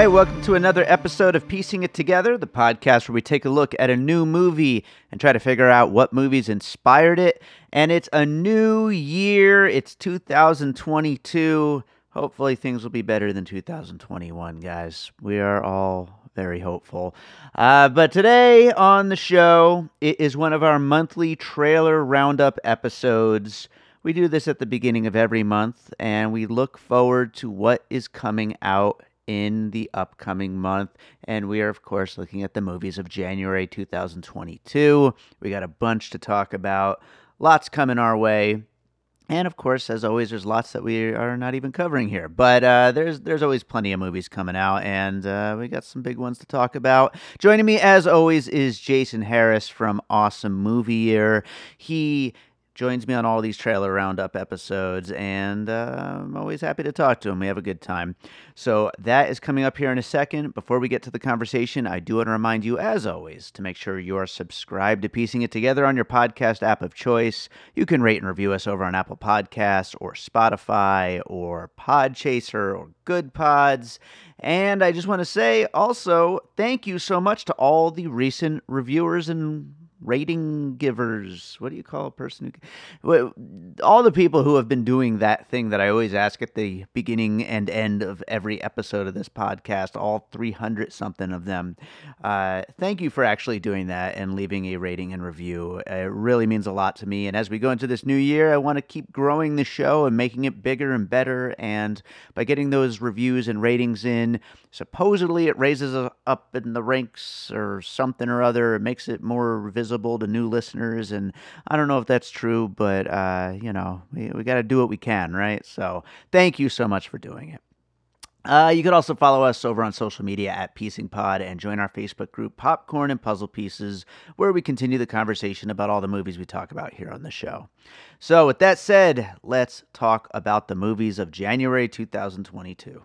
Right, welcome to another episode of Piecing It Together, the podcast where we take a look at a new movie and try to figure out what movies inspired it. And it's a new year, it's 2022. Hopefully, things will be better than 2021, guys. We are all very hopeful. Uh, but today on the show, it is one of our monthly trailer roundup episodes. We do this at the beginning of every month, and we look forward to what is coming out in the upcoming month. And we are, of course, looking at the movies of January 2022. We got a bunch to talk about, lots coming our way. And of course, as always, there's lots that we are not even covering here. But uh, there's there's always plenty of movies coming out, and uh, we got some big ones to talk about. Joining me, as always, is Jason Harris from Awesome Movie Year. He joins me on all these trailer roundup episodes, and uh, I'm always happy to talk to him. We have a good time. So that is coming up here in a second. Before we get to the conversation, I do want to remind you, as always, to make sure you are subscribed to Piecing It Together on your podcast app of choice. You can rate and review us over on Apple Podcasts or Spotify or Podchaser or Good Pods. And I just want to say also, thank you so much to all the recent reviewers and rating givers. What do you call a person who all the people who have been doing that thing that I always ask at the beginning and end of every episode of this podcast, all 300 something of them. Uh, thank you for actually doing that and leaving a rating and review. It really means a lot to me. And as we go into this new year, I want to keep growing the show and making it bigger and better. And by getting those reviews and ratings in, supposedly it raises us up in the ranks or something or other. It makes it more visible visible to new listeners. And I don't know if that's true, but, uh, you know, we, we got to do what we can, right? So thank you so much for doing it. Uh, you could also follow us over on social media at Piecing Pod and join our Facebook group Popcorn and Puzzle Pieces, where we continue the conversation about all the movies we talk about here on the show. So, with that said, let's talk about the movies of January 2022.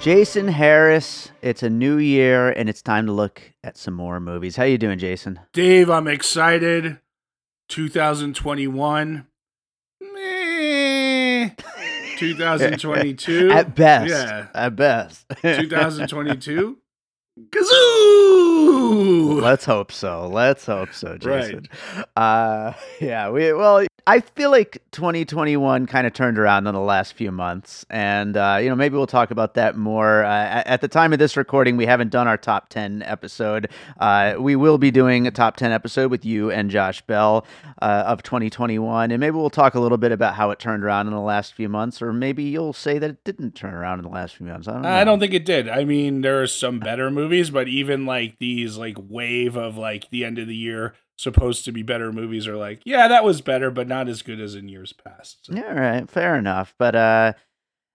Jason Harris, it's a new year and it's time to look at some more movies. How you doing, Jason? Dave, I'm excited. 2021. Meh. 2022. at best. Yeah. At best. 2022. Kazoo! Let's hope so. Let's hope so, Jason. Right. Uh yeah, we well I feel like 2021 kind of turned around in the last few months, and uh, you know maybe we'll talk about that more. Uh, at the time of this recording, we haven't done our top 10 episode. Uh, we will be doing a top 10 episode with you and Josh Bell uh, of 2021, and maybe we'll talk a little bit about how it turned around in the last few months, or maybe you'll say that it didn't turn around in the last few months. I don't, I don't think it did. I mean, there are some better movies, but even like these like wave of like the end of the year supposed to be better movies are like, yeah, that was better, but not as good as in years past. So. All right, fair enough. But uh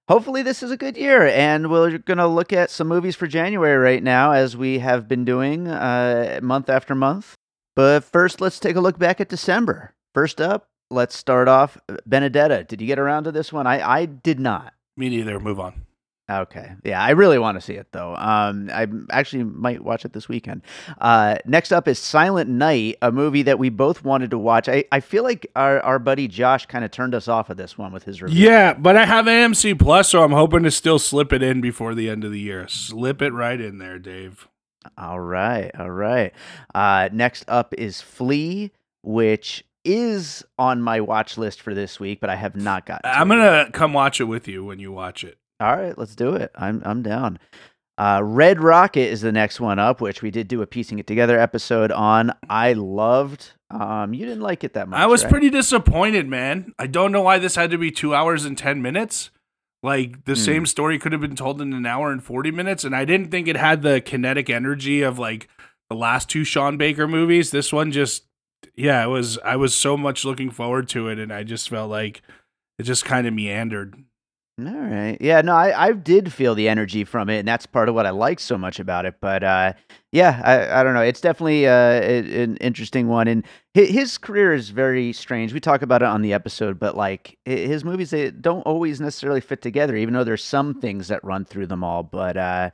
hopefully this is a good year and we're going to look at some movies for January right now as we have been doing uh month after month. But first, let's take a look back at December. First up, let's start off Benedetta. Did you get around to this one? I I did not. Me neither. Move on. Okay. Yeah, I really want to see it though. Um, I actually might watch it this weekend. Uh, next up is Silent Night, a movie that we both wanted to watch. I, I feel like our, our buddy Josh kind of turned us off of this one with his review. Yeah, but I have AMC Plus, so I'm hoping to still slip it in before the end of the year. Slip it right in there, Dave. All right. All right. Uh, next up is Flea, which is on my watch list for this week, but I have not gotten. to I'm it gonna come watch it with you when you watch it. All right, let's do it. I'm I'm down. Uh, Red Rocket is the next one up, which we did do a piecing it together episode on. I loved. Um, you didn't like it that much. I was right? pretty disappointed, man. I don't know why this had to be two hours and ten minutes. Like the Hmm. same story could have been told in an hour and forty minutes, and I didn't think it had the kinetic energy of like the last two Sean Baker movies. This one just, yeah, it was. I was so much looking forward to it, and I just felt like it just kind of meandered. All right. Yeah, no, I, I did feel the energy from it, and that's part of what I like so much about it. But uh, yeah, I, I don't know. It's definitely uh, an interesting one, and his career is very strange. We talk about it on the episode, but like his movies, they don't always necessarily fit together, even though there's some things that run through them all. But uh,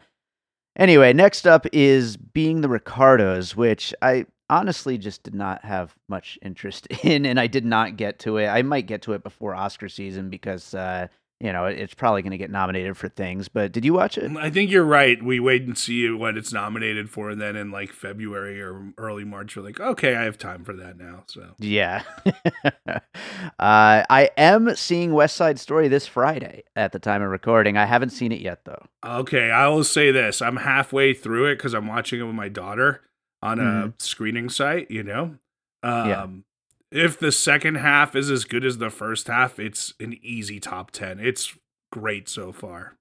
anyway, next up is Being the Ricardos, which I honestly just did not have much interest in, and I did not get to it. I might get to it before Oscar season because. Uh, you know, it's probably going to get nominated for things. But did you watch it? I think you're right. We wait and see what it's nominated for, and then in like February or early March, we're like, okay, I have time for that now. So Yeah. uh, I am seeing West Side Story this Friday at the time of recording. I haven't seen it yet, though. Okay, I will say this. I'm halfway through it because I'm watching it with my daughter on a screening site, you know? Um, Yeah. If the second half is as good as the first half, it's an easy top 10. It's great so far.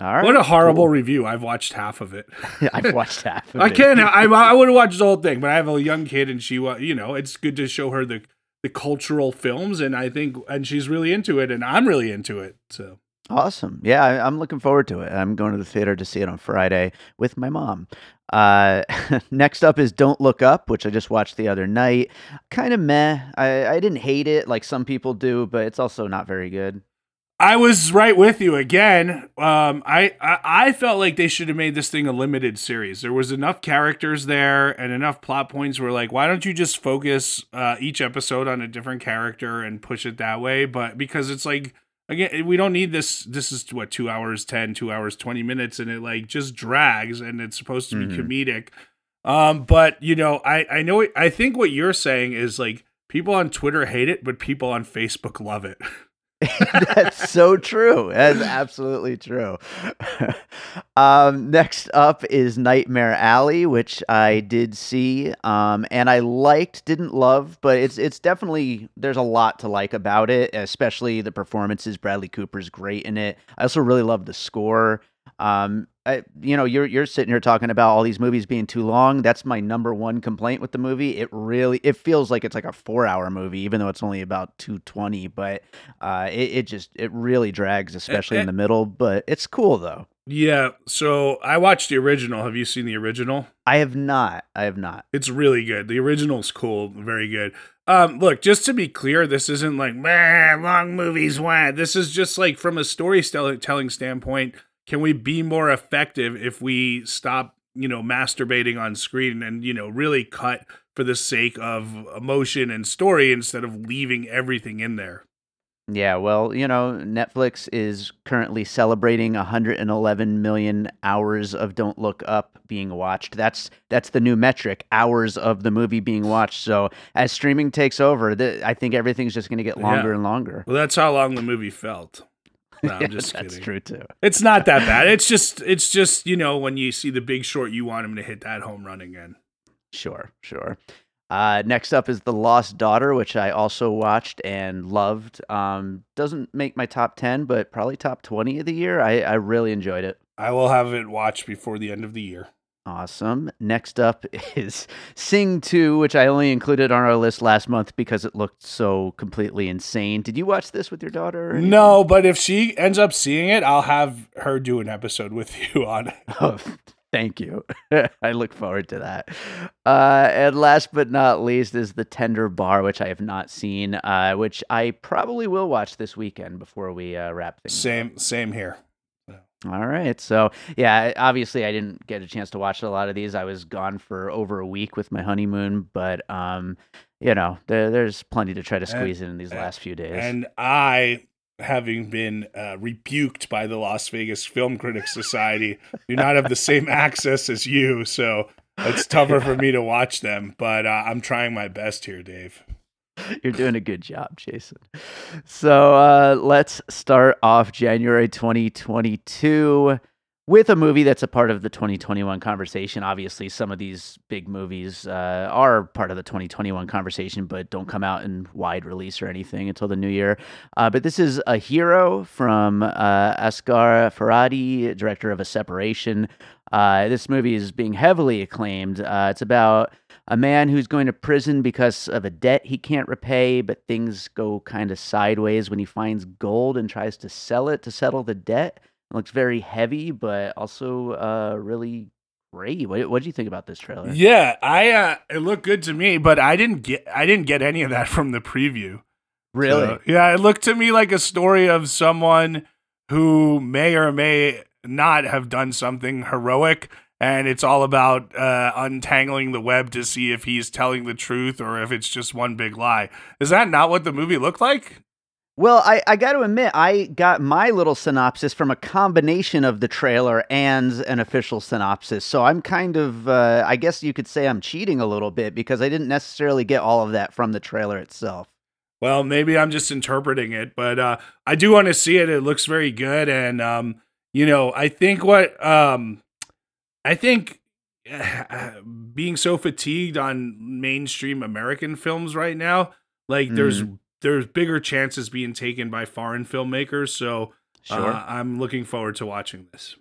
All right. what a horrible cool. review. I've watched half of it. I've watched half. Of I can't. I, I would have watched the whole thing, but I have a young kid and she, you know, it's good to show her the, the cultural films. And I think, and she's really into it and I'm really into it. So. Awesome. Yeah, I, I'm looking forward to it. I'm going to the theater to see it on Friday with my mom. Uh, next up is Don't Look Up, which I just watched the other night. Kind of meh. I, I didn't hate it like some people do, but it's also not very good. I was right with you again. Um, I, I I felt like they should have made this thing a limited series. There was enough characters there and enough plot points where like, why don't you just focus uh, each episode on a different character and push it that way? But because it's like again, we don't need this. This is what two hours 10, two hours twenty minutes, and it like just drags. And it's supposed to be Mhm. comedic. Um, but you know, I I know I think what you're saying is like people on Twitter hate it, but people on Facebook love it. That's so true. That's absolutely true. um, next up is Nightmare Alley, which I did see, um, and I liked, didn't love, but it's it's definitely there's a lot to like about it, especially the performances. Bradley Cooper's great in it. I also really love the score. Um, I, you know, you're you're sitting here talking about all these movies being too long. That's my number one complaint with the movie. It really it feels like it's like a four hour movie, even though it's only about two twenty. But uh, it, it just it really drags, especially in eh. the middle. But it's cool though. Yeah, so I watched the original. Have you seen the original? I have not. I have not. It's really good. The original's cool, very good. Um, look, just to be clear, this isn't like man, long movies. Wah. This is just like from a storytelling standpoint. Can we be more effective if we stop, you know, masturbating on screen and you know really cut for the sake of emotion and story instead of leaving everything in there? Yeah, well, you know, Netflix is currently celebrating 111 million hours of Don't Look Up being watched. That's that's the new metric, hours of the movie being watched. So as streaming takes over, the, I think everything's just going to get longer Yeah. and longer. Well, that's how long the movie felt. No, I'm just that's kidding. true too. It's not that bad. It's just it's just, you know, when you see the big short, you want him to hit that home run again. Sure, sure. Uh, next up is The Lost Daughter, which I also watched and loved. Um, doesn't make my top 10, but probably top 20 of the year. I, I really enjoyed it. I will have it watched before the end of the year. Awesome. Next up is Sing 2, which I only included on our list last month because it looked so completely insane. Did you watch this with your daughter? No, but if she ends up seeing it, I'll have her do an episode with you on it. Oh, thank you. I look forward to that. Uh, and last but not least is The Tender Bar, which I have not seen, uh, which I probably will watch this weekend before we uh, wrap things up. Same same here. All right. So, yeah, obviously I didn't get a chance to watch a lot of these. I was gone for over a week with my honeymoon, but um, you know, there, there's plenty to try to squeeze in in these and- last few days. And I, having been uh, rebuked by the Las Vegas Film Critics Society, do not have the same access as you. So it's tougher for me to watch them, but uh, I'm trying my best here, Dave. You're doing a good job, Jason. So uh, let's start off January 2022 with a movie that's a part of the 2021 conversation. Obviously, some of these big movies uh, are part of the 2021 conversation, but don't come out in wide release or anything until the new year. Uh, but this is A Hero from uh, Asghar Farhadi, director of A Separation. Uh, this movie is being heavily acclaimed. Uh, it's about a man who's going to prison because of a debt he can't repay, but things go kind of sideways when he finds gold and tries to sell it to settle the debt. It looks very heavy, but also uh, really great. What what do you think about this trailer? Yeah, I uh, it looked good to me, but I didn't get I didn't get any of that from the preview. Really? So, yeah, it looked to me like a story of someone who may or may not have done something heroic and it's all about uh, untangling the web to see if he's telling the truth or if it's just one big lie. Is that not what the movie looked like? Well, I, I got to admit, I got my little synopsis from a combination of the trailer and an official synopsis. So I'm kind of, uh, I guess you could say I'm cheating a little bit because I didn't necessarily get all of that from the trailer itself. Well, maybe I'm just interpreting it, but uh, I do want to see it. It looks very good. And, um, you know, I think what um, I think being so fatigued on mainstream American films right now, like mm. there's there's bigger chances being taken by foreign filmmakers. So sure. uh, I'm looking forward to watching this.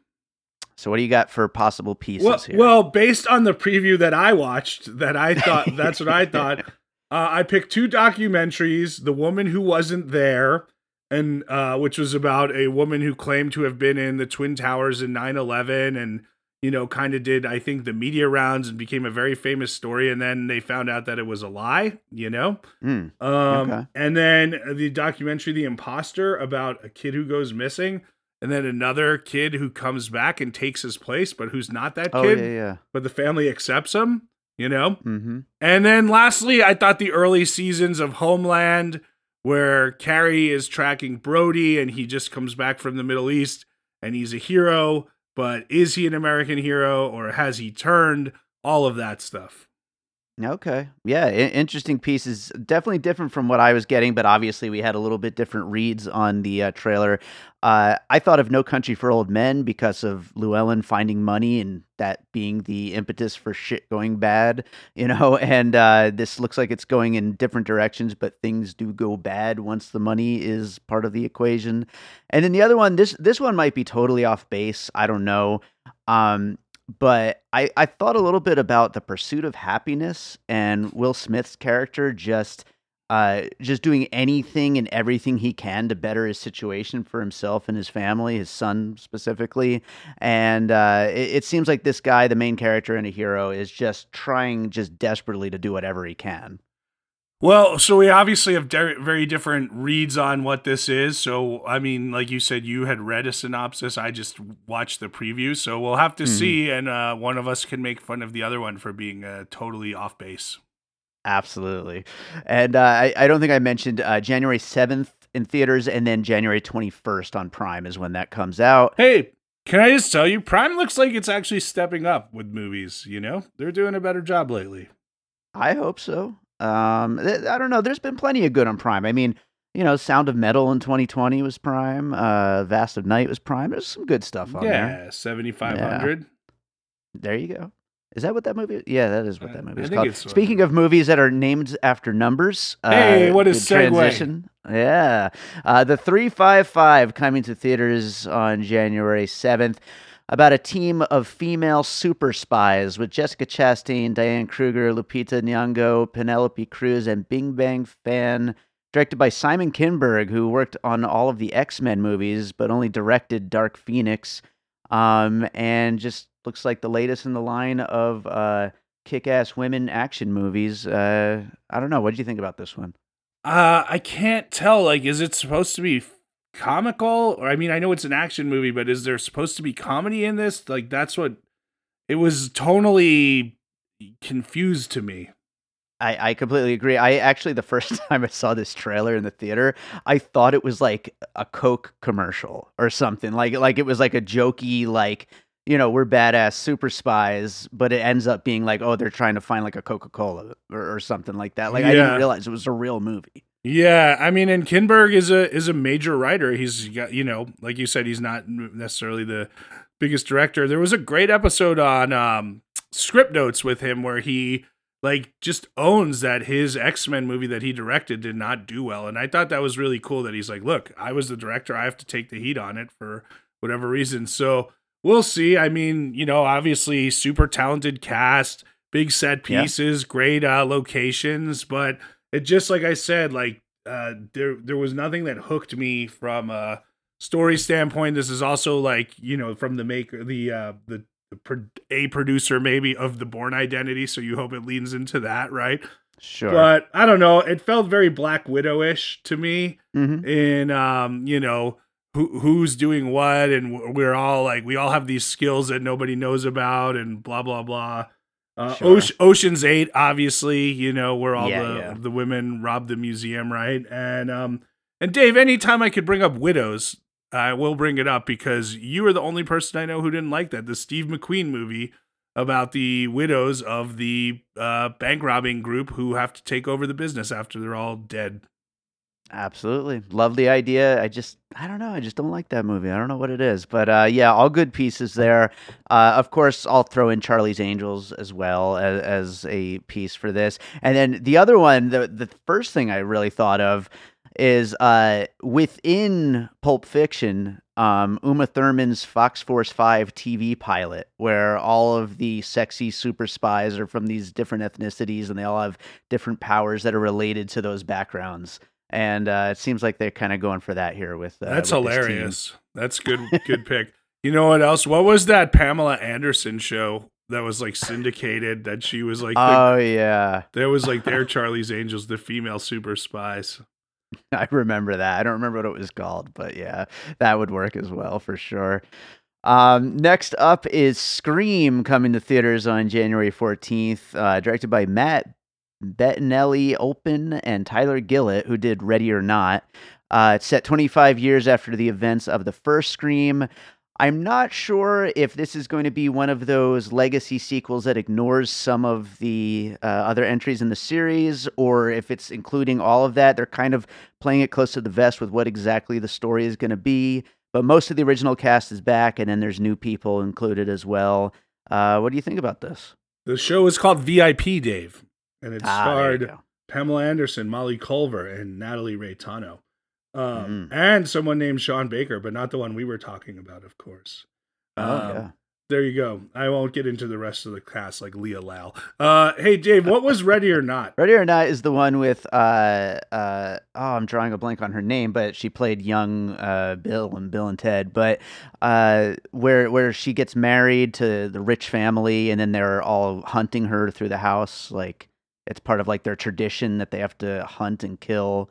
So what do you got for possible pieces well, here? Well, based on the preview that I watched, that I thought that's what I thought. Uh, I picked two documentaries: "The Woman Who Wasn't There," and uh, which was about a woman who claimed to have been in the Twin Towers in 9/11 and you know, kind of did, I think, the media rounds and became a very famous story. And then they found out that it was a lie, you know? Mm, um, okay. And then the documentary, The Imposter, about a kid who goes missing. And then another kid who comes back and takes his place, but who's not that oh, kid. Yeah, yeah. But the family accepts him, you know? Mm-hmm. And then lastly, I thought the early seasons of Homeland, where Carrie is tracking Brody and he just comes back from the Middle East and he's a hero but is he an American hero or has he turned? All of that stuff. Okay. Yeah. Interesting pieces. Definitely different from what I was getting, but obviously we had a little bit different reads on the uh, trailer. Uh, I thought of No Country for Old Men because of Llewellyn finding money and that being the impetus for shit going bad, you know. And uh, this looks like it's going in different directions, but things do go bad once the money is part of the equation. And then the other one, this this one might be totally off base. I don't know. Um, but I, I thought a little bit about the pursuit of happiness and Will Smith's character just uh, just doing anything and everything he can to better his situation for himself and his family, his son specifically. And uh, it, it, seems like this guy, the main character and a hero, is just trying just desperately to do whatever he can. Well, so we obviously have de- very different reads on what this is. So, I mean, like you said, you had read a synopsis. I just watched the preview. So we'll have to mm-hmm. see, and uh, one of us can make fun of the other one for being uh, totally off base. Absolutely. And uh, I, I, don't think I mentioned uh, January 7th in theaters, and then January 21st on Prime is when that comes out. Hey, can I just tell you, Prime looks like it's actually stepping up with movies. You know, they're doing a better job lately. I hope so. Um, I don't know. There's been plenty of good on Prime. I mean, you know, Sound of Metal in 2020 was Prime. Uh, Vast of Night was Prime. There's some good stuff on yeah, there. Yeah, 7500. There you go. Is that what that movie? Is? Yeah, that is what uh, that movie is called. Speaking of movies that are named after numbers, hey, uh, what is transition? Yeah, uh, the three five five coming to theaters on January seventh about a team of female super spies with Jessica Chastain, Diane Kruger, Lupita Nyong'o, Penelope Cruz, and Bingbing Fan. Directed by Simon Kinberg, who worked on all of the X Men movies, but only directed Dark Phoenix. Um, and just looks like the latest in the line of uh, kick-ass women action movies. Uh, I don't know. What did you think about this one? Uh, I can't tell. Like, is it supposed to be comical? Or I mean, I know it's an action movie, but is there supposed to be comedy in this? Like that's what it was tonally confused to me. I, I completely agree. I actually the first time I saw this trailer in the theater, I thought it was like a Coke commercial or something. Like like it was like a jokey like you know, we're badass super spies, but it ends up being like, oh, they're trying to find like a Coca Cola or, or, something like that. Like I didn't realize it was a real movie. Yeah, I mean, and Kinberg is a is a major writer. He's got you know, like you said, he's not necessarily the biggest director. There was a great episode on um, Scriptnotes with him where he like just owns that his X Men movie that he directed did not do well, and I thought that was really cool. That he's like, look, I was the director, I have to take the heat on it for whatever reason. So we'll see. I mean, you know, obviously, super talented cast, big set Yeah. pieces, great uh, locations, but it just like I said, like uh, there there was nothing that hooked me from a story standpoint. This is also like you know from the maker, the uh, the, the a producer maybe of the Bourne Identity, so you hope it leans into that, right? Sure. But I don't know. It felt very Black Widowish to me hmm in um you know who who's doing what and we're all like we all have these skills that nobody knows about and blah blah blah uh, Sure. Oce- Ocean's 8 obviously you know where all Yeah, the yeah. the women robbed the museum right and um and Dave anytime I could bring up widows I will bring it up because you are the only person I know who didn't like that the Steve McQueen movie about the widows of the uh, bank robbing group who have to take over the business after they're all dead Absolutely. Love the idea. I just, I don't know. I just don't like that movie. I don't know what it is. But uh, yeah, all good pieces there. Uh, of course, I'll throw in Charlie's Angels as well as, as a piece for this. And then the other one, the, the first thing I really thought of is uh, within Pulp Fiction, um, Uma Thurman's Fox Force 5 TV pilot, where all of the sexy super spies are from these different ethnicities and they all have different powers that are related to those backgrounds and uh, it seems like they're kind of going for that here with uh, That's with hilarious. That's good. Good pick. You know what else? What was that Pamela Anderson show that was like syndicated? That she was like, the, Oh yeah, there was like their Charlie's Angels, the female super spies. I remember that. I don't remember what it was called, but yeah, that would work as well for sure. Um, next up is Scream coming to theaters on January 14th, uh, directed by Matt Bettinelli-Olpin and Tyler Gillett, who did Ready or Not. Uh, it's set 25 years after the events of the first Scream. I'm not sure if this is going to be one of those legacy sequels that ignores some of the uh, other entries in the series, or if it's including all of that. They're kind of playing it close to the vest with what exactly the story is going to be. But most of the original cast is back, and then there's new people included as well. Uh, what do you think about this? The show is called VIP, Dave, and it Ah, starred. Pamela Anderson, Molly Culver, and Natalie Raitano. Um, Mhm. and someone named Sean Baker, but not the one we were talking about, of course. Oh, Um, yeah. There you go. I won't get into the rest of the cast like Leah Lail. Uh, hey, Dave, what was Ready or Not? Ready or Not is the one with uh uh oh I'm drawing a blank on her name, but she played young uh Bill and Bill and Ted, but uh where where she gets married to the rich family and then they're all hunting her through the house like it's part of like their tradition that they have to hunt and kill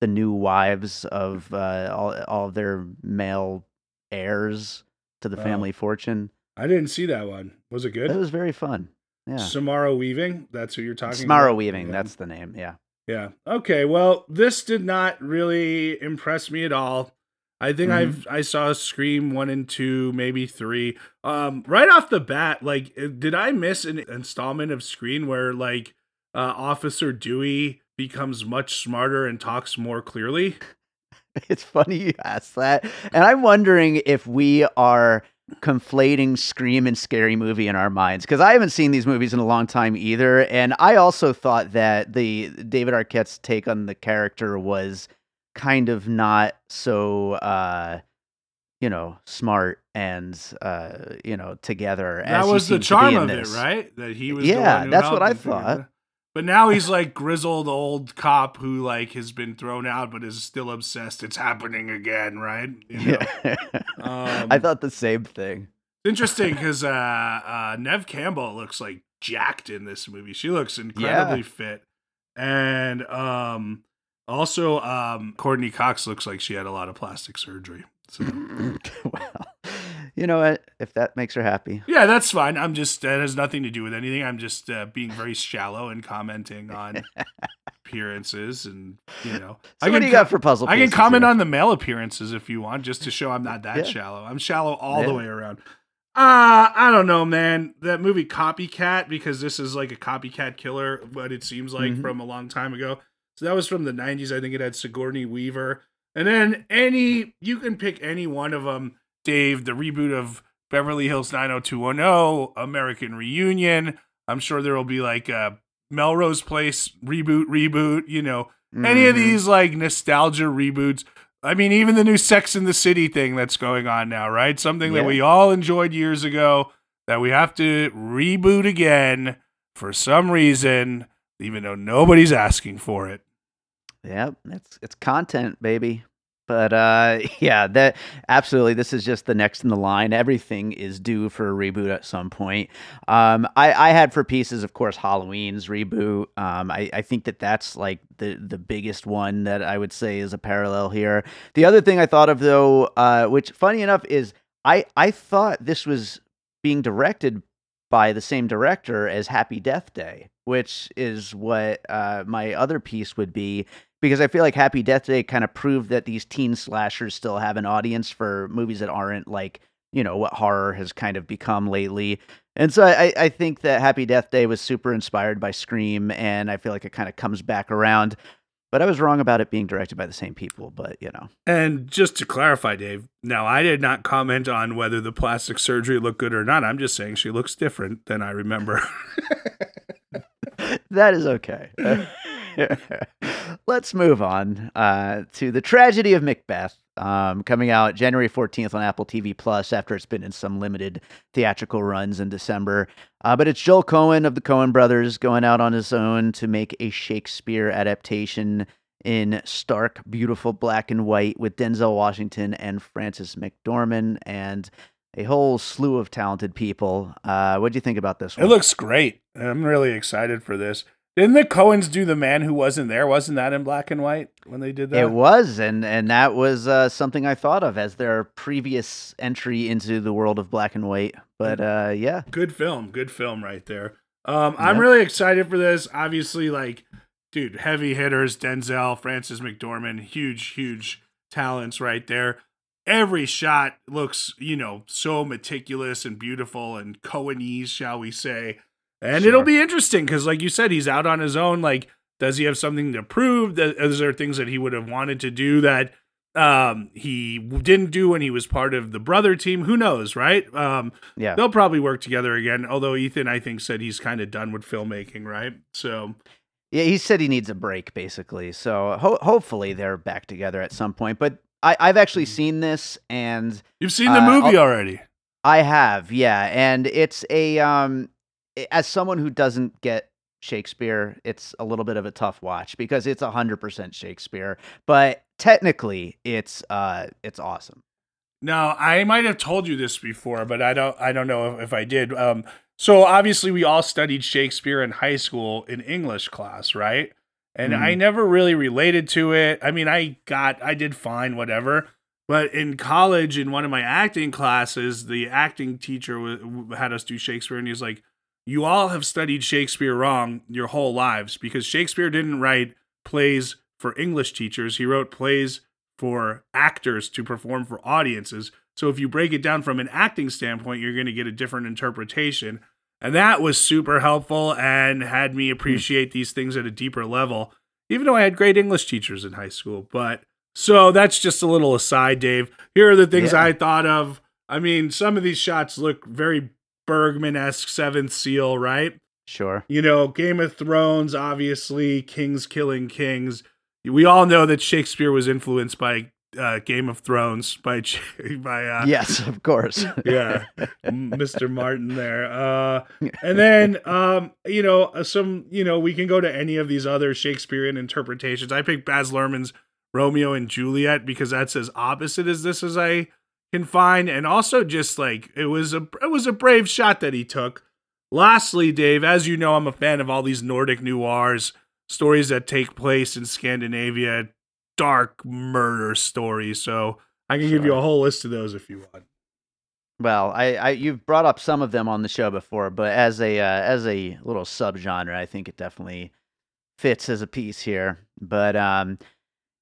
the new wives of uh all all of their male heirs to the family fortune. I didn't see that one. Was it good? It was very fun. Yeah. Samara Weaving. That's who you're talking Samara about. Weaving, Yeah. that's the name. Yeah. Yeah. Okay. Well, this did not really impress me at all. I think Mhm. I've I saw Scream one and two, maybe three. Um, right off the bat, like, uh, did I miss an installment of Scream where like uh, Officer Dewey becomes much smarter and talks more clearly? It's funny you ask that. And I'm wondering if we are conflating Scream and Scary Movie in our minds because I haven't seen these movies in a long time either. And I also thought that the David Arquette's take on the character was kind of not so, uh, you know, smart and, uh, you know, together. that as was the seems to be charm of this. it, right? That he was. Yeah, that's what I thought. It out. But now he's like grizzled old cop who like has been thrown out but is still obsessed. It's happening again, right? You know? Yeah. Um, I thought the same thing. Interesting because uh, uh, Neve Campbell looks like jacked in this movie. She looks incredibly fit, and um, also um, Courteney Cox looks like she had a lot of plastic surgery. So well, you know what? If that makes her happy. yeah, that's fine. I'm just that has nothing to do with anything. I'm just uh, being very shallow and commenting on appearances, and you know, So what do you got for puzzle I can comment here? on the male appearances if you want, just to show I'm not that Yeah. shallow. I'm shallow all the way around. Uh, I don't know, man. That movie Copycat, because this is like a copycat killer, what it seems like Mhm. from a long time ago. So that was from the 90s. I think it had Sigourney Weaver. And then any, you can pick any one of them. Dave, the reboot of Beverly Hills 90210, American Reunion. I'm sure there will be like a Melrose Place reboot, reboot, you know, any of Mhm. these like nostalgia reboots. I mean, even the new Sex in the City thing that's going on now, right? Something Yeah. that we all enjoyed years ago that we have to reboot again for some reason, even though nobody's asking for it. Yep, it's it's content, baby. But uh yeah, that absolutely this is just the next in the line. Everything is due for a reboot at some point. Um I I had for pieces of course Halloween's reboot. Um I I think that that's like the the biggest one that I would say is a parallel here. The other thing I thought of though uh which funny enough is I I thought this was being directed by the same director as Happy Death Day, which is what uh, my other piece would be because I feel like Happy Death Day kind of proved that these teen slashers still have an audience for movies that aren't like you know what horror has kind of become lately. And so I, I think that Happy Death Day was super inspired by Scream, and I feel like it kind of comes back around. But I was wrong about it being directed by the same people. But you know, And just to clarify, Dave, now I did not comment on whether the plastic surgery looked good or not. I'm just saying she looks different than I remember. that is okay. Let's move on uh, to the tragedy of Macbeth, um, coming out January 14th on Apple TV Plus after it's been in some limited theatrical runs in December. Uh, but it's Joel Coen of the Coen brothers going out on his own to make a Shakespeare adaptation in stark, beautiful black and white with Denzel Washington and Frances McDormand and a whole slew of talented people. Uh, what do you think about this one? It looks great. I'm really excited for this. Didn't the Coens do the man who wasn't there? Wasn't that in black and white when they did that? It was, and and that was uh, something I thought of as their previous entry into the world of black and white. But uh, yeah, good film, good film right there. Um, I'm really excited for this. Obviously, like, dude, heavy hitters: Denzel, Frances McDormand, huge, huge talents right there. Every shot looks, you know, so meticulous and beautiful and Coenese, shall we say? And it'll be interesting because, like you said, he's out on his own. Like, does he have something to prove? Is there things that he would have wanted to do that um he didn't do when he was part of the brother team who knows right um yeah, they'll probably work together again although ethan i think said he's kind of done with filmmaking right so yeah. He said he needs a break, basically. So ho- hopefully they're back together at some point. But I- I've actually seen this, and you've seen the Uh, movie I'll- already. I have, yeah, and it's a um as someone who doesn't get Shakespeare, it's a little bit of a tough watch because it's 100% Shakespeare, but technically it's uh it's awesome. now i might have told you this before but i don't i don't know if, if i did. Um so obviously we all studied shakespeare in high school in english class right and i Mhm. never really related to it i mean i got i did fine whatever but in college in one of my acting classes the acting teacher w- had us do shakespeare and he was like you all have studied Shakespeare wrong your whole lives because Shakespeare didn't write plays for English teachers. He wrote plays for actors to perform for audiences. So if you break it down from an acting standpoint, you're going to get a different interpretation. And that was super helpful and had me appreciate these things at a deeper level, even though I had great English teachers in high school. But so that's just a little aside, Dave. Here are the things Yeah. I thought of. I mean, some of these shots look very Bergman esque Seventh Seal, right? Sure. You know, Game of Thrones, obviously, kings killing kings. We all know that Shakespeare was influenced by uh, Game of Thrones by by uh, yes, of course. yeah, Mr. Martin there. Uh, and then um, you know, uh, some you know, we can go to any of these other Shakespearean interpretations. I picked Baz Luhrmann's Romeo and Juliet because that's as opposite as this as I can find, and also just like it was a it was a brave shot that he took. Lastly, Dave, as you know, I'm a fan of all these Nordic noirs, stories that take place in Scandinavia, dark murder stories. So I can give you a whole list of those if you want. Well, I, I you've brought up some of them on the show before, but as a uh, as a little subgenre, I think it definitely fits as a piece here. But um,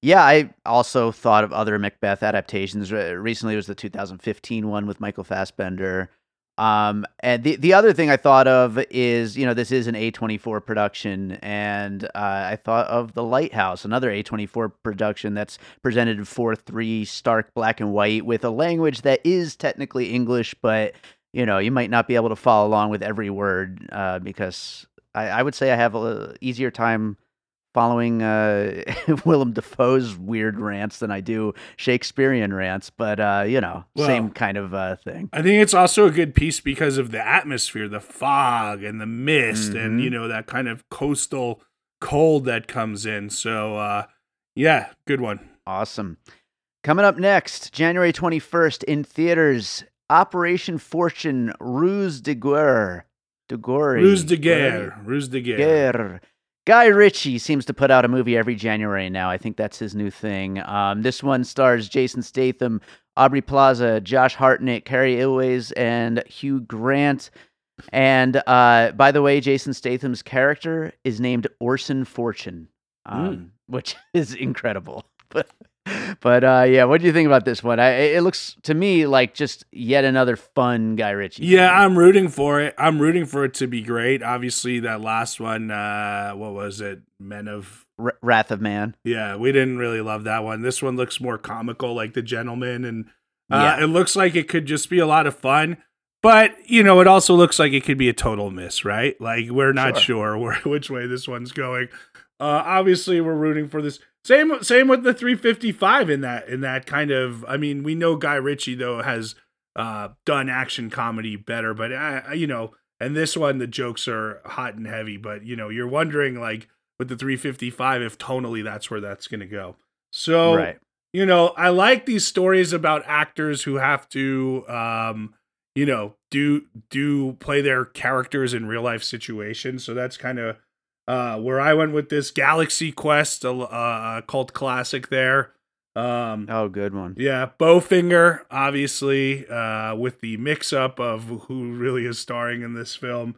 yeah, I also thought of other Macbeth adaptations. Re- Recently, was the 2015 one with Michael Fassbender. Um, and the the other thing I thought of is, you know, this is an A24 production, and uh, I thought of The Lighthouse, another A24 production that's presented in 4 3 stark black and white with a language that is technically English, but, you know, you might not be able to follow along with every word uh, because I, I would say I have a easier time following uh, Willem Dafoe's weird rants than I do Shakespearean rants, but uh, you know, Well, same kind of uh, thing. I think it's also a good piece because of the atmosphere, the fog and the mist, and Mhm. you know that kind of coastal cold that comes in. So, uh, yeah, good one. Awesome. Coming up next, January 21st in theaters, Operation Fortune, Ruse de Guerre. De Guerre. Ruse de guerre, ruse de guerre. Guerre. Guy Ritchie seems to put out a movie every January now. I think that's his new thing. Um, this one stars Jason Statham, Aubrey Plaza, Josh Hartnett, Cary Elwes, and Hugh Grant. And uh, by the way, Jason Statham's character is named Orson Fortune, um, which is incredible. But uh, yeah, what do you think about this one? I, it looks to me like just yet another fun Guy Ritchie. Yeah, movie. I'm rooting for it. I'm rooting for it to be great. Obviously, that last one, uh, what was it? Men of R- Wrath of Man. Yeah, we didn't really love that one. This one looks more comical, like The Gentleman, and uh, Yeah. it looks like it could just be a lot of fun. But you know, it also looks like it could be a total miss, right? Like we're not sure, where, which way this one's going. Uh, obviously, we're rooting for this. Same, same with the 355 in that in that kind of. I mean, we know Guy Ritchie though has uh, done action comedy better, but uh, you know, and this one the jokes are hot and heavy. But you know, you're wondering like with the 355 if tonally that's where that's going to go. So right. you know, I like these stories about actors who have to, um, you know, do do play their characters in real life situations. So that's kind of uh, where I went with this Galaxy Quest, a, a cult classic. There, um, Oh, good one. yeah, Bowfinger, obviously, uh, with the mix up of who really is starring in this film.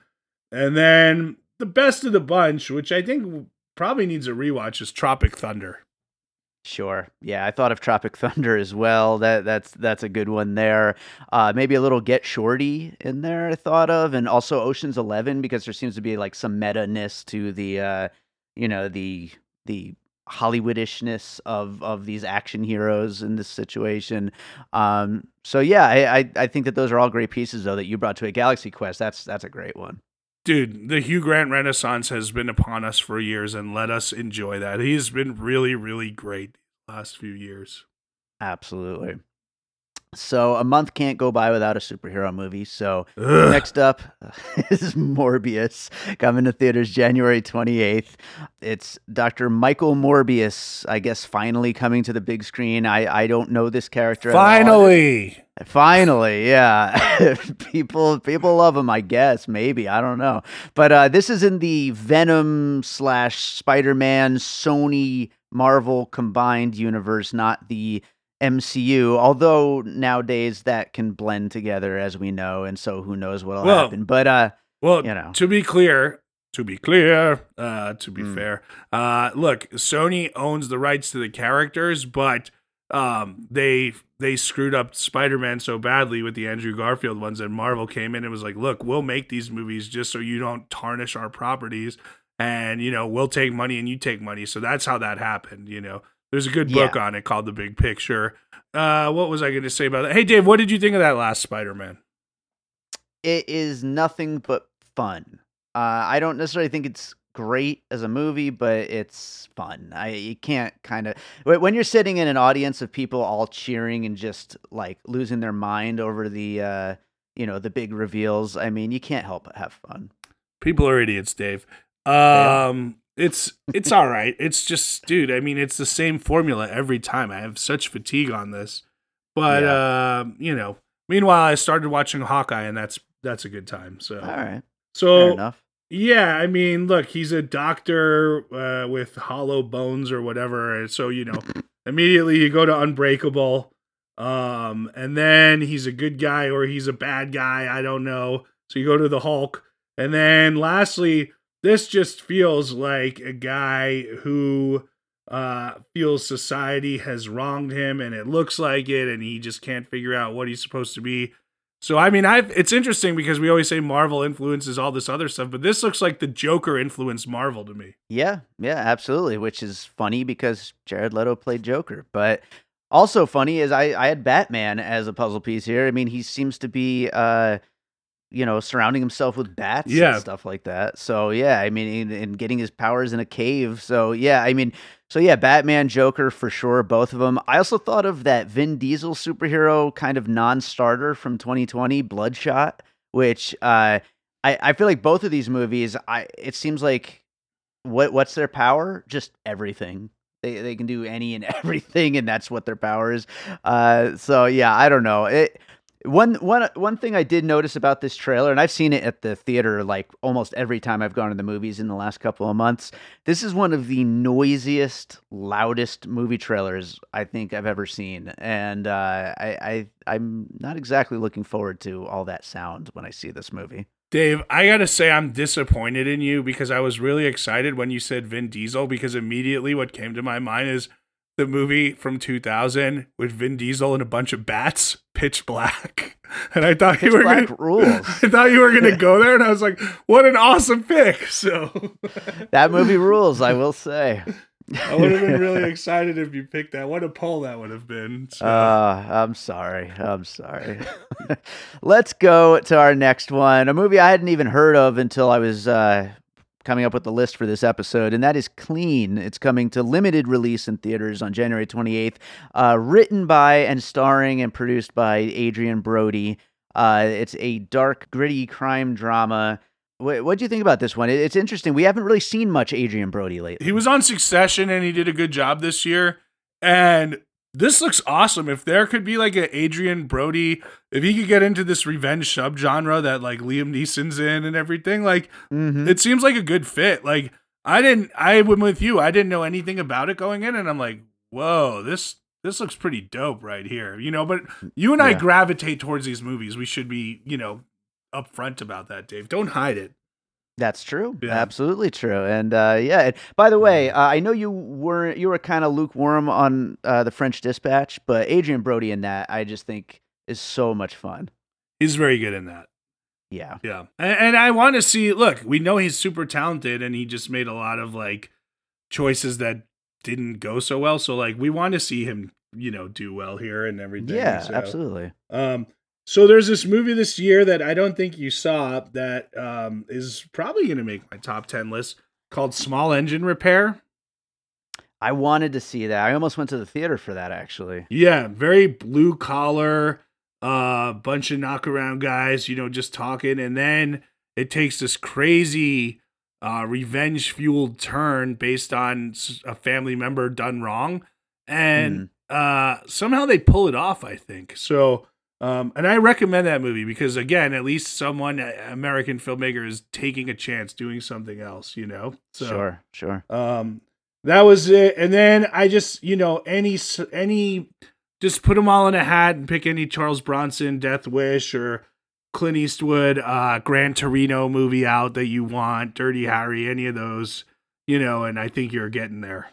And then the best of the bunch, which I think probably needs a rewatch, is Tropic Thunder. Sure. Yeah, I thought of Tropic Thunder as well. That that's that's a good one there. Uh, maybe a little Get Shorty in there. I thought of, and also Ocean's Eleven because there seems to be like some meta ness to the, uh, you know, the the Hollywoodishness of of these action heroes in this situation. Um, so yeah, I, I I think that those are all great pieces though that you brought to a Galaxy Quest. That's that's a great one. Dude, the Hugh Grant renaissance has been upon us for years and let us enjoy that. He's been really, really great last few years. Absolutely. So a month can't go by without a superhero movie. So Ugh. Next up is Morbius, coming to theaters January 28th. It's Dr. Michael Morbius, I guess, finally coming to the big screen. I, I don't know this character. at all. Finally. Finally, yeah. people people love him, I guess. Maybe. I don't know. But uh, this is in the Venom slash Spider Man Sony Marvel combined universe, not the MCU. Although nowadays that can blend together, as we know, and so who knows what'll Well, happen. But uh, Well, You know. to be clear, to be clear, uh, to be Mm. fair, uh, look, Sony owns the rights to the characters, but um, they they screwed up Spider-Man so badly with the Andrew Garfield ones, and Marvel came in and was like, "Look, we'll make these movies just so you don't tarnish our properties, and you know we'll take money and you take money." So that's how that happened. You know, there's a good book on it called The Big Picture. Uh, what was I going to say about that? Hey, Dave, what did you think of that last Spider-Man? it is nothing but fun. Uh, I don't necessarily think it's great as a movie, but it's fun. I you can't kind of when you're sitting in an audience of people all cheering and just like losing their mind over the uh, you know the big reveals. I mean, you can't help but have fun. People are idiots, Dave. Um, it's it's all right. It's just, dude. I mean, it's the same formula every time. I have such fatigue on this, but um, you know. Meanwhile, I started watching Hawkeye, and that's that's a good time. So, All right, so yeah, I mean, look, he's a doctor uh, with hollow bones or whatever. So you know, immediately you go to Unbreakable, um, and then he's a good guy or he's a bad guy. I don't know. So you go to the Hulk, and then lastly, this just feels like a guy who uh feels society has wronged him and it looks like it and he just can't figure out what he's supposed to be So I mean, I've it's interesting because we always say Marvel influences all this other stuff, but this looks like the Joker influenced Marvel to me. Yeah, yeah, absolutely. Which is funny because Jared Leto played Joker, but also funny is I I had Batman as a puzzle piece here. I mean, he seems to be uh you know surrounding himself with bats Yeah. and stuff like that. So yeah, I mean, and, getting his powers in a cave. So yeah, I mean, so yeah, Batman, Joker for sure, both of them. I also thought of that Vin Diesel superhero kind of non-starter from 2020, Bloodshot, which uh I I feel like both of these movies, I it seems like what what's their power? Just everything. They they can do any and everything, and that's what their power is. Uh, so yeah, I don't know. It one one one thing I did notice about this trailer, and I've seen it at the theater like almost every time I've gone to the movies in the last couple of months. This is one of the noisiest, loudest movie trailers I think I've ever seen, and uh, I, I I'm not exactly looking forward to all that sound when I see this movie. Dave, I gotta say I'm disappointed in you because I was really excited when you said Vin Diesel because immediately what came to my mind is the movie from 2000 with Vin Diesel and a bunch of bats, Pitch Black, and I thought Pitch you were Black gonna, rules. I thought you were gonna go there, and I was like, what an awesome pick! So That movie rules, I will say. I would have been really excited if you picked that. What a poll that would have been. So. Uh, I'm sorry. I'm sorry. Let's go to our next one. A movie I hadn't even heard of until I was uh, coming up with the list for this episode, and that is Clean. It's coming to limited release in theaters on January 28th. Uh, written by and starring and produced by Adrien Brody. Uh, it's a dark, gritty crime drama. What do you think about this one? It's interesting. We haven't really seen much Adrien Brody lately. he was on Succession and he did a good job this year. And this looks awesome. If there could be like an Adrien Brody, if he could get into this revenge subgenre that like Liam Neeson's in and everything, like Mhm. it seems like a good fit. Like I didn't, I went with you. I didn't know anything about it going in, and I'm like, whoa, this this looks pretty dope right here. You know, but you and I gravitate towards these movies. We should be, you know, upfront about that, Dave. Don't hide it. That's true. Yeah. Absolutely true. And uh, yeah. And by the way, uh, I know you were you were kind of lukewarm on uh, the French Dispatch, but Adrien Brody in that I just think is so much fun. He's very good in that. Yeah. Yeah. And, and I want to see, look, we know he's super talented and he just made a lot of like choices that didn't go so well. So like we want to see him, you know, do well here and everything. Yeah. So, Absolutely. Um so there's this movie this year that I don't think you saw that um is probably going to make my top 10 list called Small Engine Repair. I wanted to see that. I almost went to the theater for that actually. Yeah, very blue collar, uh, bunch of knockaround guys, you know, just talking, and then it takes this crazy, uh, revenge fueled turn based on a family member done wrong, and uh, somehow they pull it off. I think so. Um, and I recommend that movie because again, at least someone, American filmmaker, is taking a chance doing something else. You know, so, Sure. Sure. um, that was it. And then I just, you know, any any, just put them all in a hat and pick any Charles Bronson, Death Wish, or Clint Eastwood, uh, Gran Torino movie out that you want, Dirty Harry, any of those, you know. And I think you're getting there.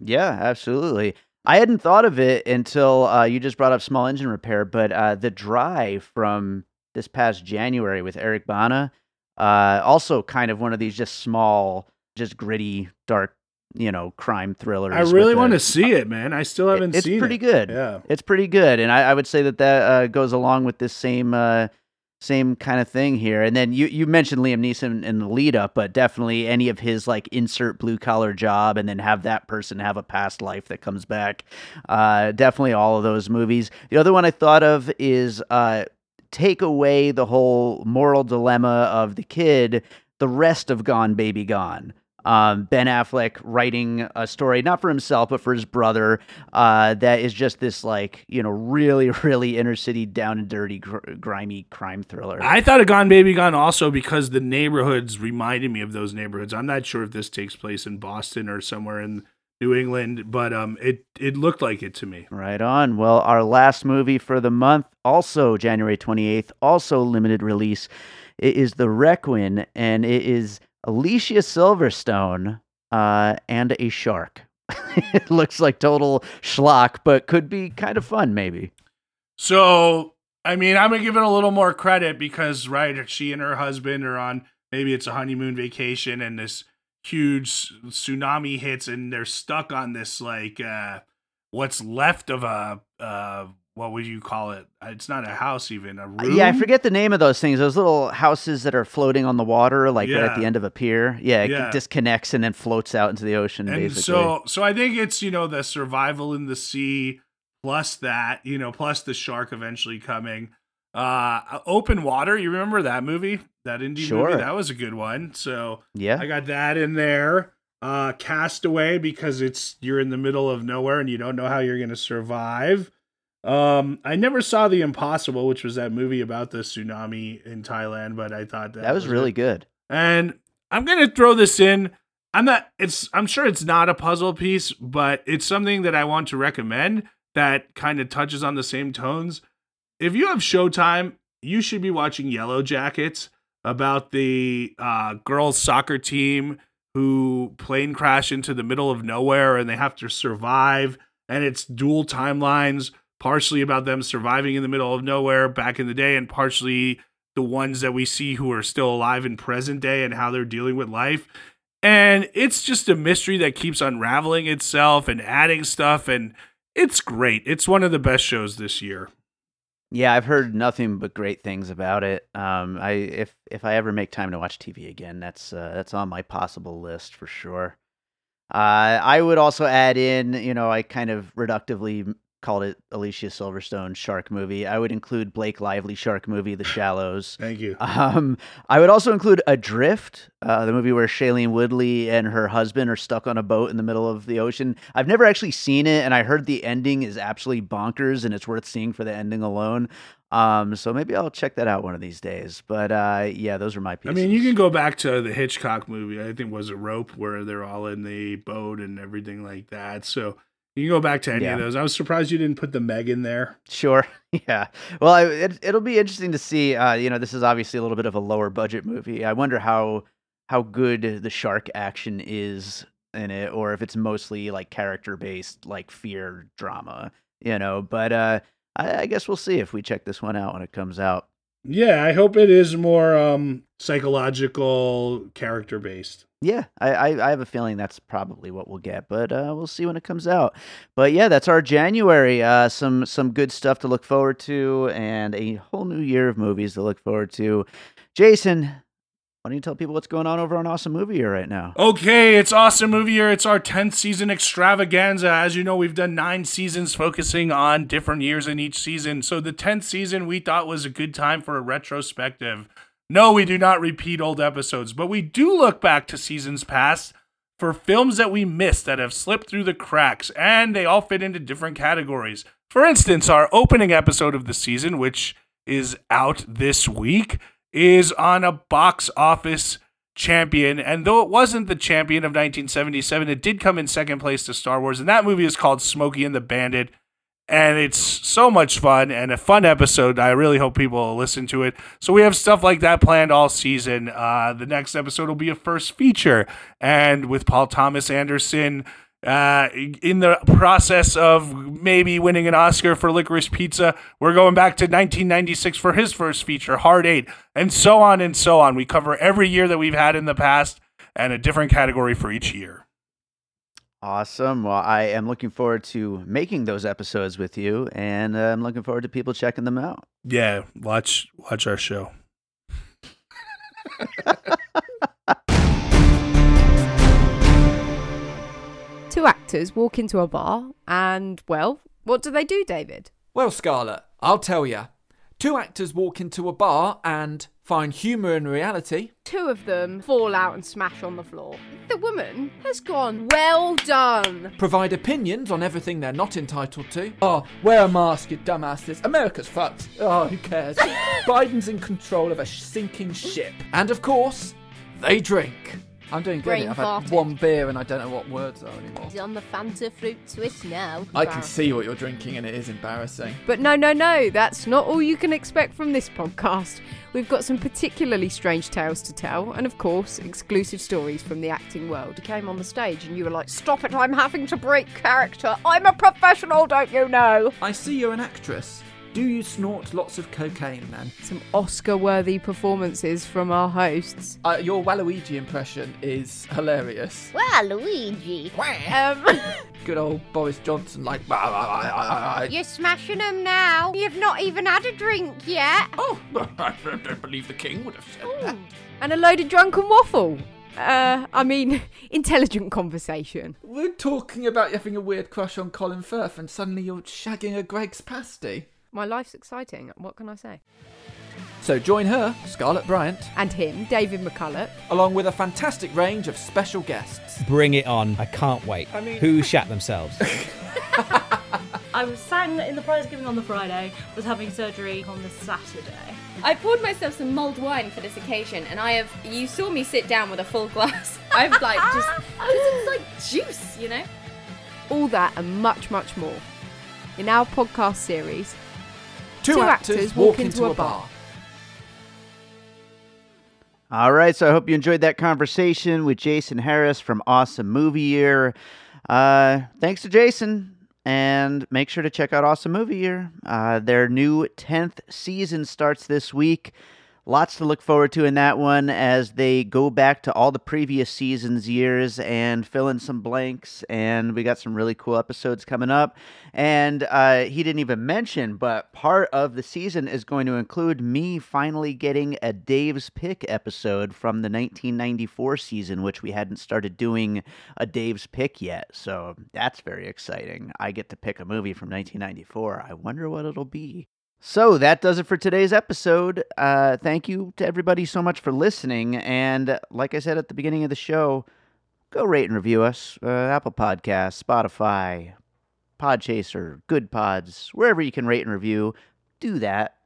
Yeah, absolutely. I hadn't thought of it until uh, you just brought up small engine repair, but uh, the dry from this past January with Eric Bana, uh, also kind of one of these just small, just gritty, dark, you know, crime thrillers. I really a- want to see it, man. I still haven't it's seen pretty it. good. Yeah. It's pretty good, and I, I would say that that uh, goes along with this same uh, same kind of thing here. And then you you mentioned Liam Neeson in the lead up, but definitely any of his like insert blue collar job, and then have that person have a past life that comes back. Uh, definitely all of those movies. The other one I thought of is uh, take away the whole moral dilemma of the kid. The rest of Gone Baby Gone um, Ben Affleck writing a story not for himself but for his brother uh, that is just this like you know really really inner city down and dirty gr- grimy crime thriller. I thought of Gone Baby Gone also because the neighborhoods reminded me of those neighborhoods. I'm not sure if this takes place in Boston or somewhere in New England, but um, it it looked like it to me. Right on. Well, our last movie for the month, also January 28th, also limited release. It is The Requin, and it is Alicia Silverstone uh, and a shark. it looks like total schlock, but could be kind of fun, maybe. So I mean, I'm gonna give it a little more credit because right, she and her husband are on maybe it's a honeymoon vacation, and this huge tsunami hits, and they're stuck on this like uh, what's left of a uh, what would you call it? It's not a house, even a room. Yeah, I forget the name of those things. Those little houses that are floating on the water, like right at the end of a pier. Yeah, it Yeah. disconnects and then floats out into the ocean. and basically. so so I think it's you know the survival in the sea plus that you know plus the shark eventually coming. Uh, open water. You remember that movie? That indie Sure. movie. That was a good one. So yeah, I got that in there. Uh, Castaway because it's you're in the middle of nowhere and you don't know how you're gonna survive. Um, I never saw The Impossible, which was that movie about the tsunami in Thailand, but I thought that, that was a- really good. and I'm gonna throw this in. I'm not. It's. I'm sure it's not a puzzle piece, but it's something that I want to recommend that kind of touches on the same tones. If you have Showtime, you should be watching Yellowjackets about the uh, girls soccer team who plane crash into the middle of nowhere and they have to survive. And it's dual timelines, partially about them surviving in the middle of nowhere back in the day, and partially the ones that we see who are still alive in present day and how they're dealing with life. And it's just a mystery that keeps unraveling itself and adding stuff. And it's great. It's one of the best shows this year. Yeah, I've heard nothing but great things about it. Um, I if if I ever make time to watch TV again, that's uh, that's on my possible list for sure. Uh, I would also add in, you know, I kind of reductively called it Alicia Silverstone shark movie. I would include Blake Lively shark movie, The Shallows. Thank you. Um, I would also include Adrift, uh, the movie where Shailene Woodley and her husband are stuck on a boat in the middle of the ocean. I've never actually seen it, and I heard the ending is absolutely bonkers, and it's worth seeing for the ending alone. Um, so maybe I'll check that out one of these days. But uh, yeah, those are my pieces. I mean, you can go back to the Hitchcock movie. I think was a rope where they're all in the boat and everything like that. So you can go back to any Yeah. of those. I was surprised you didn't put the Meg in there. Sure. Yeah. Well, I, it, it'll be interesting to see. Uh, you know, this is obviously a little bit of a lower budget movie. I wonder how how good the shark action is in it, or if it's mostly like character based, like fear drama. You know, but uh, I, I guess we'll see if we check this one out when it comes out. Yeah, I hope it is more um psychological character based. Yeah, I, I, I have a feeling that's probably what we'll get, but uh, we'll see when it comes out. But yeah, that's our January. Uh, some some good stuff to look forward to, and a whole new year of movies to look forward to. Jason, why don't you tell people what's going on over on Awesome Movie Year right now? Okay, it's awesome movie year. It's our 10th season extravaganza. As you know, we've done nine seasons focusing on different years in each season. So the 10th season we thought was a good time for a retrospective. No, we do not repeat old episodes, but we do look back to seasons past for films that we missed that have slipped through the cracks, and they all fit into different categories. For instance, our opening episode of the season, which is out this week, is on a box office champion. And though it wasn't the champion of 1977, it did come in second place to Star Wars. And that movie is called Smokey and the Bandit. And it's so much fun and a fun episode. I really hope people listen to it. So we have stuff like that planned all season. Uh, the next episode will be a first feature, and with Paul Thomas Anderson uh, in the process of maybe winning an Oscar for Licorice Pizza. We're going back to 1996 for his first feature, Hard Eight, and so on and so on. We cover every year that we've had in the past and a different category for each year. Awesome. Well, I am looking forward to making those episodes with you, and uh, I'm looking forward to people checking them out. Yeah, watch watch our show. Two actors walk into a bar and, well, what do they do, David? Well, Scarlett, I'll tell ya. Two actors walk into a bar and find humour in reality. Two of them fall out and smash on the floor. The woman has gone, well done. Provide opinions on everything they're not entitled to. Oh, wear a mask, you dumbasses. America's fucked. Oh, who cares? Biden's in control of a sinking ship. And of course, they drink. I'm doing good. Brain I've had farted. one beer and I don't know what words are anymore. He's on the Fanta fruit twist now. I can see what you're drinking and it is embarrassing. But no, no, no, that's not all you can expect from this podcast. We've got some particularly strange tales to tell, and of course, exclusive stories from the acting world. You came on the stage and you were like, Stop it, I'm having to break character. I'm a professional, don't you know? I see you're an actress. Do you snort lots of cocaine, man? Some Oscar worthy performances from our hosts. Uh, your Waluigi impression is hilarious. Well, Luigi. Um, Good old Boris Johnson, like. "Bah, bah, bah, bah, bah." You're smashing them now. You've not even had a drink yet. Oh, I don't believe the king would have said that. and a load of drunken waffle. Uh, I mean, intelligent conversation. We're talking about you having a weird crush on Colin Firth, and suddenly you're shagging a Greggs pasty. My life's exciting. What can I say? So join her, Scarlett Bryant, And him, David McCulloch. along with a fantastic range of special guests. Bring it on. I can't wait. I mean- Who shat themselves? I was sang in the prize giving on the Friday, was having surgery on the Saturday. I poured myself some mulled wine for this occasion, and I have. You saw me sit down with a full glass. I've like just. it's like juice, you know? All that and much, much more. In our podcast series, Two, Two actors, actors walk walk into, into a a bar. bar. All right, so I hope you enjoyed that conversation with Jason Harris from Awesome Movie Year. Uh, thanks to Jason, and make sure to check out Awesome Movie Year. Uh, their new 10th season starts this week. Lots to look forward to in that one as they go back to all the previous seasons' years and fill in some blanks. And we got some really cool episodes coming up. And uh, he didn't even mention, but part of the season is going to include me finally getting a Dave's Pick episode from the 1994 season, which we hadn't started doing a Dave's Pick yet. So that's very exciting. I get to pick a movie from 1994. I wonder what it'll be. So that does it for today's episode. Uh, thank you to everybody so much for listening. And like I said at the beginning of the show, go rate and review us. Uh, Apple Podcasts, Spotify, Podchaser, Goodpods, wherever you can rate and review, do that.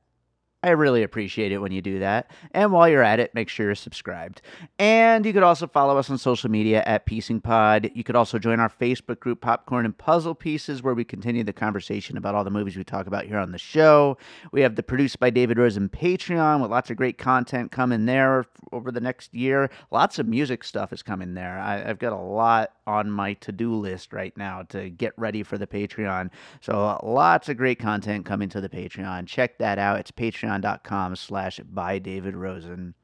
I really appreciate it when you do that. And while you're at it, make sure you're subscribed. And you could also follow us on social media at Piecing Pod. You could also join our Facebook group, Popcorn and Puzzle Pieces, where we continue the conversation about all the movies we talk about here on the show. We have the Produced by David Rosen Patreon with lots of great content coming there over the next year. Lots of music stuff is coming there. I, I've got a lot on my to do list right now to get ready for the Patreon. So lots of great content coming to the Patreon. Check that out. It's patreon.com slash by David Rosen.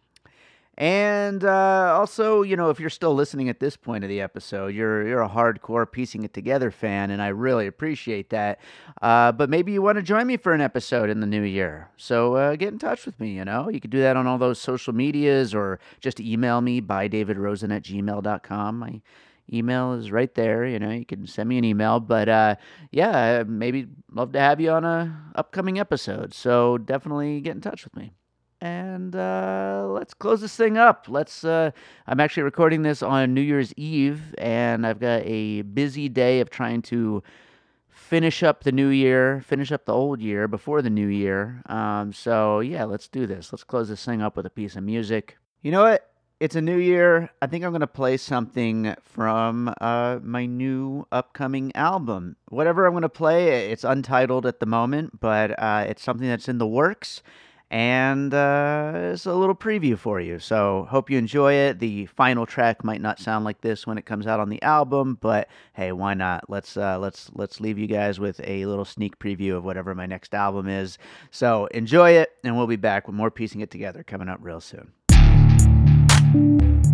And uh, also, you know, if you're still listening at this point of the episode, you're you're a hardcore piecing it together fan, and I really appreciate that. Uh, but maybe you want to join me for an episode in the new year, so uh, get in touch with me. You know, you can do that on all those social medias, or just email me by davidrosen at gmail.com. My email is right there. You know, you can send me an email. But uh, yeah, maybe love to have you on a upcoming episode. So definitely get in touch with me and uh, let's close this thing up. Let's. Uh, I'm actually recording this on New Year's Eve, and I've got a busy day of trying to finish up the new year, finish up the old year before the new year. Um, so yeah, let's do this. Let's close this thing up with a piece of music. You know what? It's a new year. I think I'm gonna play something from uh, my new upcoming album. Whatever I'm gonna play, it's untitled at the moment, but uh, it's something that's in the works and uh, it's a little preview for you. So hope you enjoy it. The final track might not sound like this when it comes out on the album, but hey, why not? Let's uh, let's let's leave you guys with a little sneak preview of whatever my next album is. So enjoy it, and we'll be back with more piecing it together coming up real soon. An